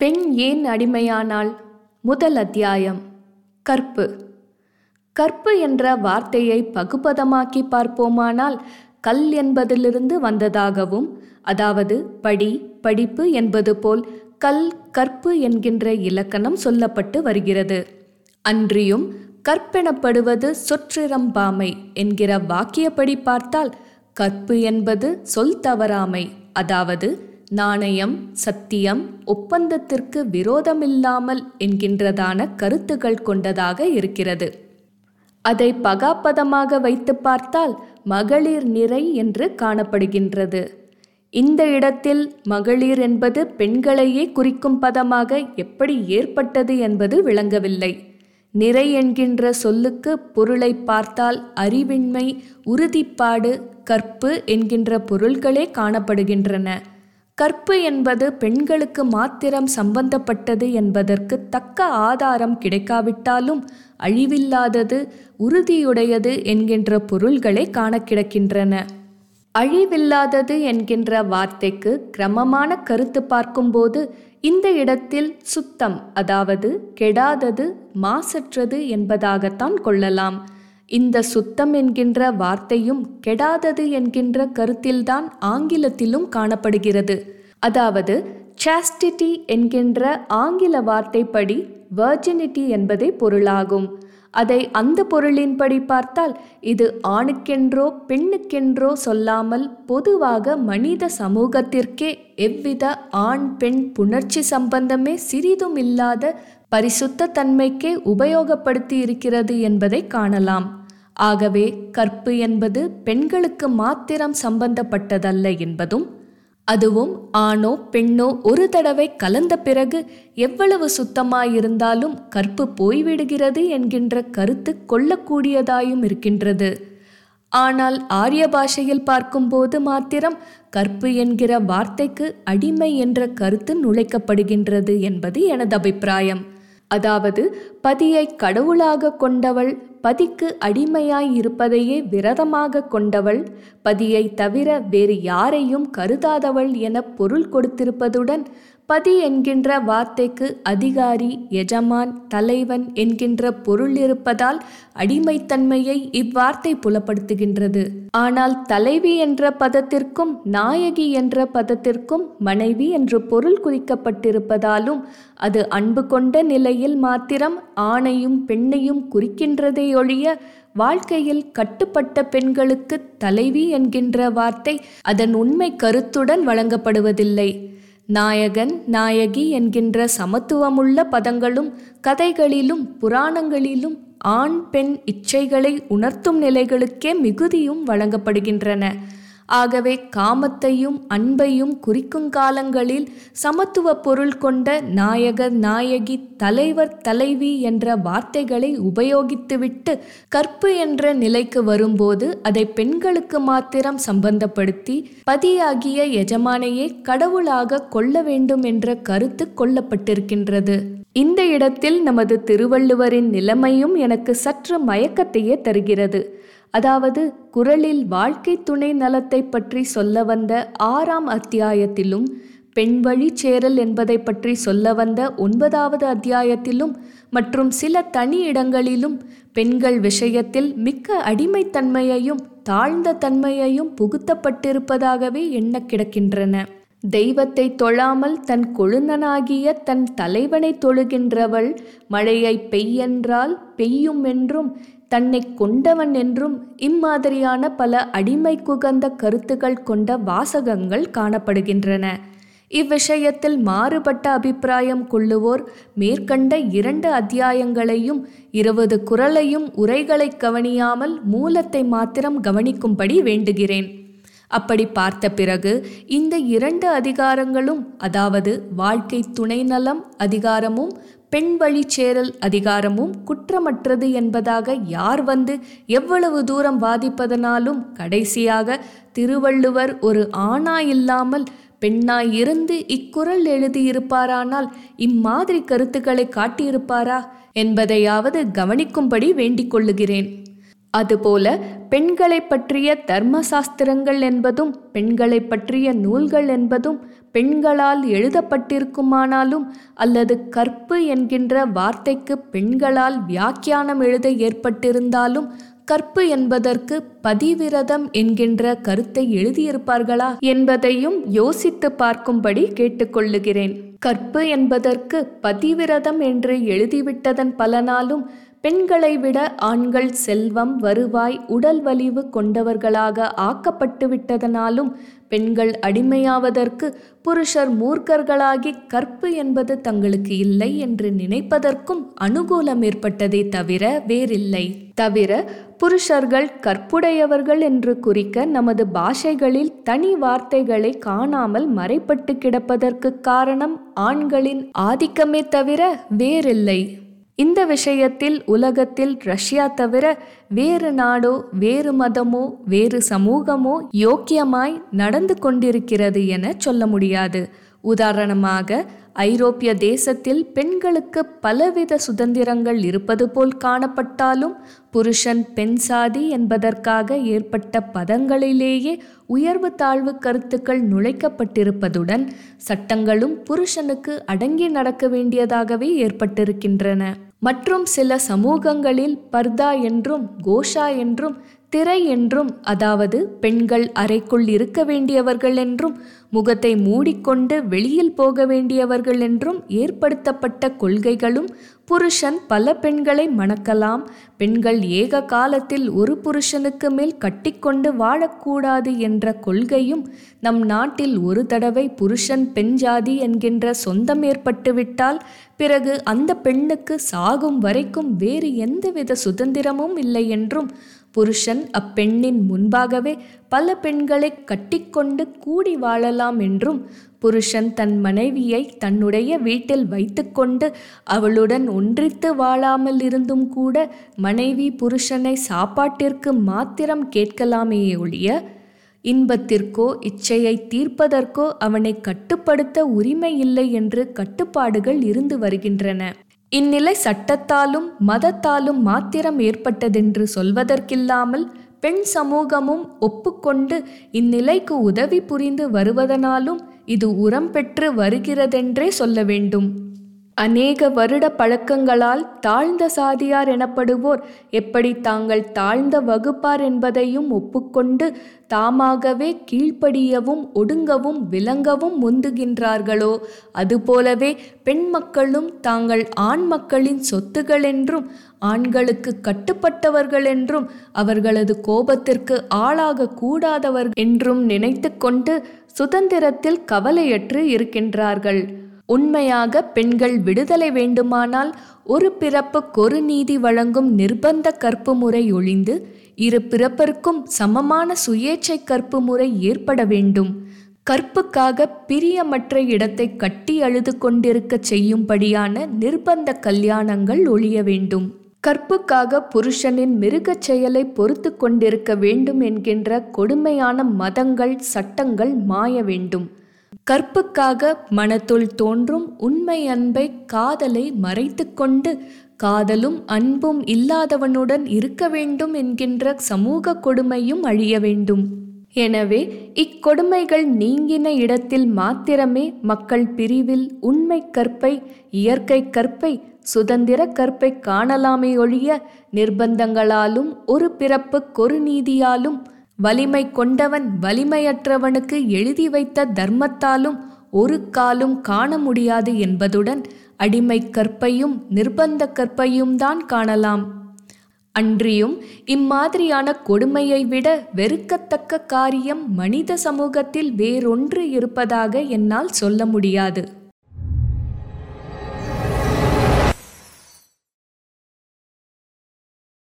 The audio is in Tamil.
பெண் ஏன் அடிமையானால் முதல் அத்தியாயம். கற்பு. கற்பு என்ற வார்த்தையை பகுபதமாக்கி பார்ப்போமானால் கல் என்பதிலிருந்து வந்ததாகவும் அதாவது படி படிப்பு என்பது போல் கல் கற்பு என்கின்ற இலக்கணம் சொல்லப்பட்டு வருகிறது. அன்றியும் கற்பெனப்படுவது சொற்றிரம்பாமை என்கிற வாக்கியப்படி பார்த்தால் கற்பு என்பது சொல் தவறாமை அதாவது நாணயம் சத்தியம் ஒப்பந்தத்திற்கு விரோதமில்லாமல் என்கின்றதான கருத்துகள் கொண்டதாக இருக்கிறது. அதை பகாப்பதமாக வைத்து பார்த்தால் மகளிர் நிறை என்று காணப்படுகின்றது. இந்த இடத்தில் மகளிர் என்பது பெண்களையே குறிக்கும் பதமாக எப்படி ஏற்பட்டது என்பது விளங்கவில்லை. நிறை என்கின்ற சொல்லுக்கு பொருளை பார்த்தால் அறிவின்மை உறுதிப்பாடு கற்பு என்கின்ற பொருள்களே காணப்படுகின்றன. கற்பு என்பது பெண்களுக்கு மாத்திரம் சம்பந்தப்பட்டது என்பதற்கு தக்க ஆதாரம் கிடைக்காவிட்டாலும் அழிவில்லாதது உறுதியுடையது என்கின்ற பொருள்களே காண கிடக்கின்றன. அழிவில்லாதது என்கின்ற வார்த்தைக்கு கிரமமான கருத்து பார்க்கும்போது இந்த இடத்தில் சுத்தம் அதாவது கெடாதது மாசற்றது என்பதாகத்தான் கொள்ளலாம். இந்த சுத்தம் என்கின்ற வார்த்தையும் கெடாதது என்கின்ற கருத்தில்தான் ஆங்கிலத்திலும் காணப்படுகிறது. அதாவது சாஸ்டிட்டி என்கின்ற ஆங்கில வார்த்தைப்படி வர்ஜினிட்டி என்பதே பொருளாகும். அதை அந்த பொருளின்படி பார்த்தால் இது ஆணுக்கென்றோ பெண்ணுக்கென்றோ சொல்லாமல் பொதுவாக மனித சமூகத்திற்கே எவ்வித ஆண் பெண் புணர்ச்சி சம்பந்தமே சிறிதும் இல்லாத பரிசுத்த தன்மைக்கே உபயோகப்படுத்தி இருக்கிறது என்பதை காணலாம். ஆகவே கற்பு என்பது பெண்களுக்கு மாத்திரம் சம்பந்தப்பட்டதல்ல என்பதும் அதுவும் ஆணோ பெண்ணோ ஒரு தடவை கலந்த பிறகு எவ்வளவு சுத்தமாயிருந்தாலும் கற்பு போய்விடுகிறது என்கின்ற கருத்து கொள்ளக்கூடியதாயும் இருக்கின்றது. ஆனால் ஆரிய பாஷையில் பார்க்கும்போது மாத்திரம் கற்பு என்கிற வார்த்தைக்கு அடிமை என்ற கருத்து நுழைக்கப்படுகின்றது என்பது எனது அபிப்பிராயம். அதாவது பதியை கடவுளாக கொண்டவள் பதிக்கு அடிமையாய் இருப்பதையே விரதமாக கொண்டவள் பதியை தவிர வேறு யாரையும் கருதாதவள் என பொருள் கொடுத்திருப்பதுடன் பதி என்கின்ற வார்த்தைக்கு அதிகாரி எஜமான் தலைவன் என்கின்ற பொருள் இருப்பதால் அடிமைத்தன்மையை இவ்வார்த்தை புலப்படுத்துகின்றது. ஆனால் தலைவி என்ற பதத்திற்கும் நாயகி என்ற பதத்திற்கும் மனைவி என்று பொருள் குறிக்கப்பட்டிருப்பதாலும் அது அன்பு கொண்ட நிலையில் மாத்திரம் ஆணையும் பெண்ணையும் குறிக்கின்றதை ஒழிய வாழ்க்கையில் கட்டுப்பட்ட பெண்களுக்கு தலைவி என்கின்ற வார்த்தை அதன் உண்மை கருத்துடன் வழங்கப்படுவதில்லை. நாயகன் நாயகி என்கின்ற சமத்துவமுள்ள பதங்களும் கதைகளிலும் புராணங்களிலும் ஆண் பெண் இச்சைகளை உணர்த்தும் நிலைகளுக்கே மிகுதியும் வழங்கப்படுகின்றன. ஆகவே காமத்தையும் அன்பையும் குறிக்கும் காலங்களில் சமத்துவ பொருள் கொண்ட நாயகர் நாயகி தலைவர் தலைவி என்ற வார்த்தைகளை உபயோகித்துவிட்டு கற்பு என்ற நிலைக்கு வரும்போது அதை பெண்களுக்கு மாத்திரம் சம்பந்தப்படுத்தி பதியாகிய எஜமானையே கடவுளாக கொள்ள வேண்டும் என்ற கருத்து கொள்ளப்பட்டிருக்கின்றது. இந்த இடத்தில் நமது திருவள்ளுவரின் நிலைமையும் எனக்கு சற்று மயக்கத்தையே தருகிறது. அதாவது குரலில் வாழ்க்கை துணை நலத்தை பற்றி சொல்ல வந்த ஆறாம் அத்தியாயத்திலும் பெண் வழி சேரல் என்பதை பற்றி சொல்ல வந்த ஒன்பதாவது அத்தியாயத்திலும் மற்றும் சில தனி இடங்களிலும் பெண்கள் விஷயத்தில் மிக்க அடிமைத்தன்மையையும் தாழ்ந்த தன்மையையும் புகுத்தப்பட்டிருப்பதாகவே எண்ண கிடக்கின்றன. தெய்வத்தை தொழாமல் தன் கொழுந்தனாகிய தன் தலைவனை தொழுகின்றவள் மழையை பெய்யென்றால் பெய்யும் என்றும் தன்னை கொண்டவன் என்றும் இம்மாதிரியான பல அடிமை குகந்த கருத்துக்கள் கொண்ட வாசகங்கள் காணப்படுகின்றன. இவ்விஷயத்தில் மாறுபட்ட அபிப்பிராயம் கொள்ளுவோர் மேற்கண்ட இரண்டு அத்தியாயங்களையும் இருபது குரலையும் உரைகளை கவனியாமல் மூலத்தை மாத்திரம் கவனிக்கும்படி வேண்டுகிறேன். அப்படி பார்த்த பிறகு இந்த இரண்டு அதிகாரங்களும் அதாவது வாழ்க்கை துணை நலம் அதிகாரமும் பெண் வழி சேரல் அதிகாரமும் குற்றமற்றது என்பதாக யார் வந்து எவ்வளவு தூரம் வாதிப்பதனாலும் கடைசியாக திருவள்ளுவர் ஒரு ஆணாயில்லாமல் பெண்ணாய் இருந்து இக்குரல் எழுதியிருப்பாரானால் இம்மாதிரி கருத்துக்களை காட்டியிருப்பாரா என்பதையாவது கவனிக்கும்படி வேண்டிக் கொள்ளுகிறேன். அதுபோல பெண்களை பற்றிய தர்ம சாஸ்திரங்கள் என்பதும் பெண்களை பற்றிய நூல்கள் என்பதும் பெண்களால் எழுதப்பட்டிருக்குமானாலும் அல்லது கற்பு என்கின்ற வார்த்தைக்கு பெண்களால் வியாக்கியானம் எழுத ஏற்பட்டிருந்தாலும் கற்பு என்பதற்கு பதிவிரதம் என்கின்ற கருத்தை எழுதியிருப்பார்களா என்பதையும் யோசித்து பார்க்கும்படி கேட்டுக்கொள்ளுகிறேன். கற்பு என்பதற்கு பதிவிரதம் என்று எழுதிவிட்டதன் பலனாலும் பெண்களை விட ஆண்கள் செல்வம் வருவாய் உடல் வலிவு கொண்டவர்களாக ஆக்கப்பட்டுவிட்டதனாலும் பெண்கள் அடிமையாவதற்கு புருஷர் மூர்க்கர்களாகி கற்பு என்பது தங்களுக்கு இல்லை என்று நினைப்பதற்கும் அனுகூலம் ஏற்பட்டதே தவிர வேறில்லை. தவிர புருஷர்கள் கற்புடையவர்கள் என்று குறிக்க நமது பாஷைகளில் தனி வார்த்தைகளை காணாமல் மறைப்பட்டு கிடப்பதற்கு காரணம் ஆண்களின் ஆதிக்கமே தவிர வேறில்லை. இந்த விஷயத்தில் உலகத்தில் ரஷ்யா தவிர வேறு நாடோ வேறு மதமோ வேறு சமூகமோ யோக்கியமாய் நடந்து கொண்டிருக்கிறது என சொல்ல முடியாது. உதாரணமாக ஐரோப்பிய தேசத்தில் பெண்களுக்கு பலவித சுதந்திரங்கள் இருப்பது போல் காணப்பட்டாலும் புருஷன் பெண் சாதி என்பதற்காக ஏற்பட்ட பதங்களிலேயே உயர்வு தாழ்வு கருத்துக்கள் நுழைக்கப்பட்டிருப்பதுடன் சட்டங்களும் புருஷனுக்கு அடங்கி நடக்க வேண்டியதாகவே ஏற்பட்டிருக்கின்றன. மற்றும் சில சமூகங்களில் பர்தா என்றும் கோஷா என்றும் திரை என்றும் அதாவது பெண்கள் அறைக்குள் இருக்க வேண்டியவர்கள் என்றும் முகத்தை மூடிக்கொண்டு வெளியில் போக வேண்டியவர்கள் என்றும் ஏற்படுத்தப்பட்ட கொள்கைகளும் புருஷன் பல பெண்களை மணக்கலாம். பெண்கள் ஏக காலத்தில் ஒரு புருஷனுக்கு மேல் கட்டிக்கொண்டு வாழக்கூடாது என்ற கொள்கையும் நம் நாட்டில் ஒரு தடவை புருஷன் பெண் ஜாதி என்கின்ற சொந்தம் ஏற்பட்டுவிட்டால் பிறகு அந்த பெண்ணுக்கு சாகும் வரைக்கும் வேறு எந்தவித சுதந்திரமும் இல்லை என்றும் புருஷன் அப்பெண்ணின் முன்பாகவே பல பெண்களை கட்டிக்கொண்டு கூடி வாழலாம் என்றும் புருஷன் தன் மனைவியை தன்னுடைய வீட்டில் வைத்துக்கொண்டு அவளுடன் ஒன்றித்து வாழாமல் இருந்தும் கூட மனைவி புருஷனை சாப்பாட்டிற்கு மாத்திரம் கேட்கலாமே ஒழிய இன்பத்திற்கோ இச்சையை தீர்ப்பதற்கோ அவனை கட்டுப்படுத்த உரிமை இல்லை என்று கட்டுப்பாடுகள் இருந்து வருகின்றன. இந்நிலை சட்டத்தாலும் மதத்தாலும் மாத்திரம் ஏற்பட்டதென்று சொல்வதற்கில்லாமல் பெண் சமூகமும் ஒப்புக்கொண்டு இந்நிலைக்கு உதவி புரிந்து வருவதனாலும் இது உரம் பெற்று வருகிறதென்றே சொல்ல வேண்டும். அநேக வருட பழக்கங்களால் தாழ்ந்த சாதியார் எனப்படுவோர் எப்படி தாங்கள் தாழ்ந்த வகுப்பார் என்பதையும் ஒப்புக்கொண்டு தாமாகவே கீழ்ப்படியவும் ஒடுங்கவும் விளங்கவும் முந்துகின்றார்களோ? அதுபோலவே பெண் மக்களும் தாங்கள் ஆண் மக்களின் சொத்துகள் என்றும் ஆண்களுக்கு கட்டுப்பட்டவர்கள் என்றும் அவர்களது கோபத்திற்கு ஆளாக கூடாதவர் என்றும் நினைத்து கொண்டு சுதந்திரத்தில் கவலையற்று இருக்கின்றார்கள். உண்மையாக பெண்கள் விடுதலை வேண்டுமானால் ஒரு பிறப்புக்கொரு நீதி வழங்கும் நிர்பந்த கற்பு முறை ஒழிந்து இரு பிறப்பிற்கும் சமமான சுயேச்சை கற்பு முறை ஏற்பட வேண்டும். கற்புக்காக பிரியமற்ற இடத்தை கட்டி அழுது கொண்டிருக்க செய்யும்படியான நிர்பந்த கல்யாணங்கள் ஒழிய வேண்டும். கற்புக்காக புருஷனின் மிருகச் செயலை பொறுத்து கொண்டிருக்க வேண்டும் என்கின்ற கொடுமையான மதங்கள் சட்டங்கள் மாய வேண்டும். கற்புக்காக மனத்துள் தோன்றும் உண்மை அன்பை காதலை மறைத்து கொண்டு காதலும் அன்பும் இல்லாதவனுடன் இருக்க வேண்டும் என்கின்ற சமூக கொடுமையும் அழிய வேண்டும். எனவே இக்கொடுமைகள் நீங்கின இடத்தில் மாத்திரமே மக்கள் பிரிவில் உண்மை கற்பை இயற்கை கற்பை சுதந்திர கற்பை காணலாமே ஒழிய நிர்பந்தங்களாலும் ஒரு பிறப்புக்கொரு நீதியாலும் வலிமை கொண்டவன் வலிமையற்றவனுக்கு எழுதி வைத்த தர்மத்தாலும் ஒரு காலும் காண முடியாது என்பதுடன் அடிமை கற்பையும் நிர்பந்த கற்பையும் தான் காணலாம். அன்றியும் இம்மாதிரியான கொடுமையை விட வெறுக்கத்தக்க காரியம் மனித சமூகத்தில் வேறொன்று இருப்பதாக என்னால் சொல்ல முடியாது.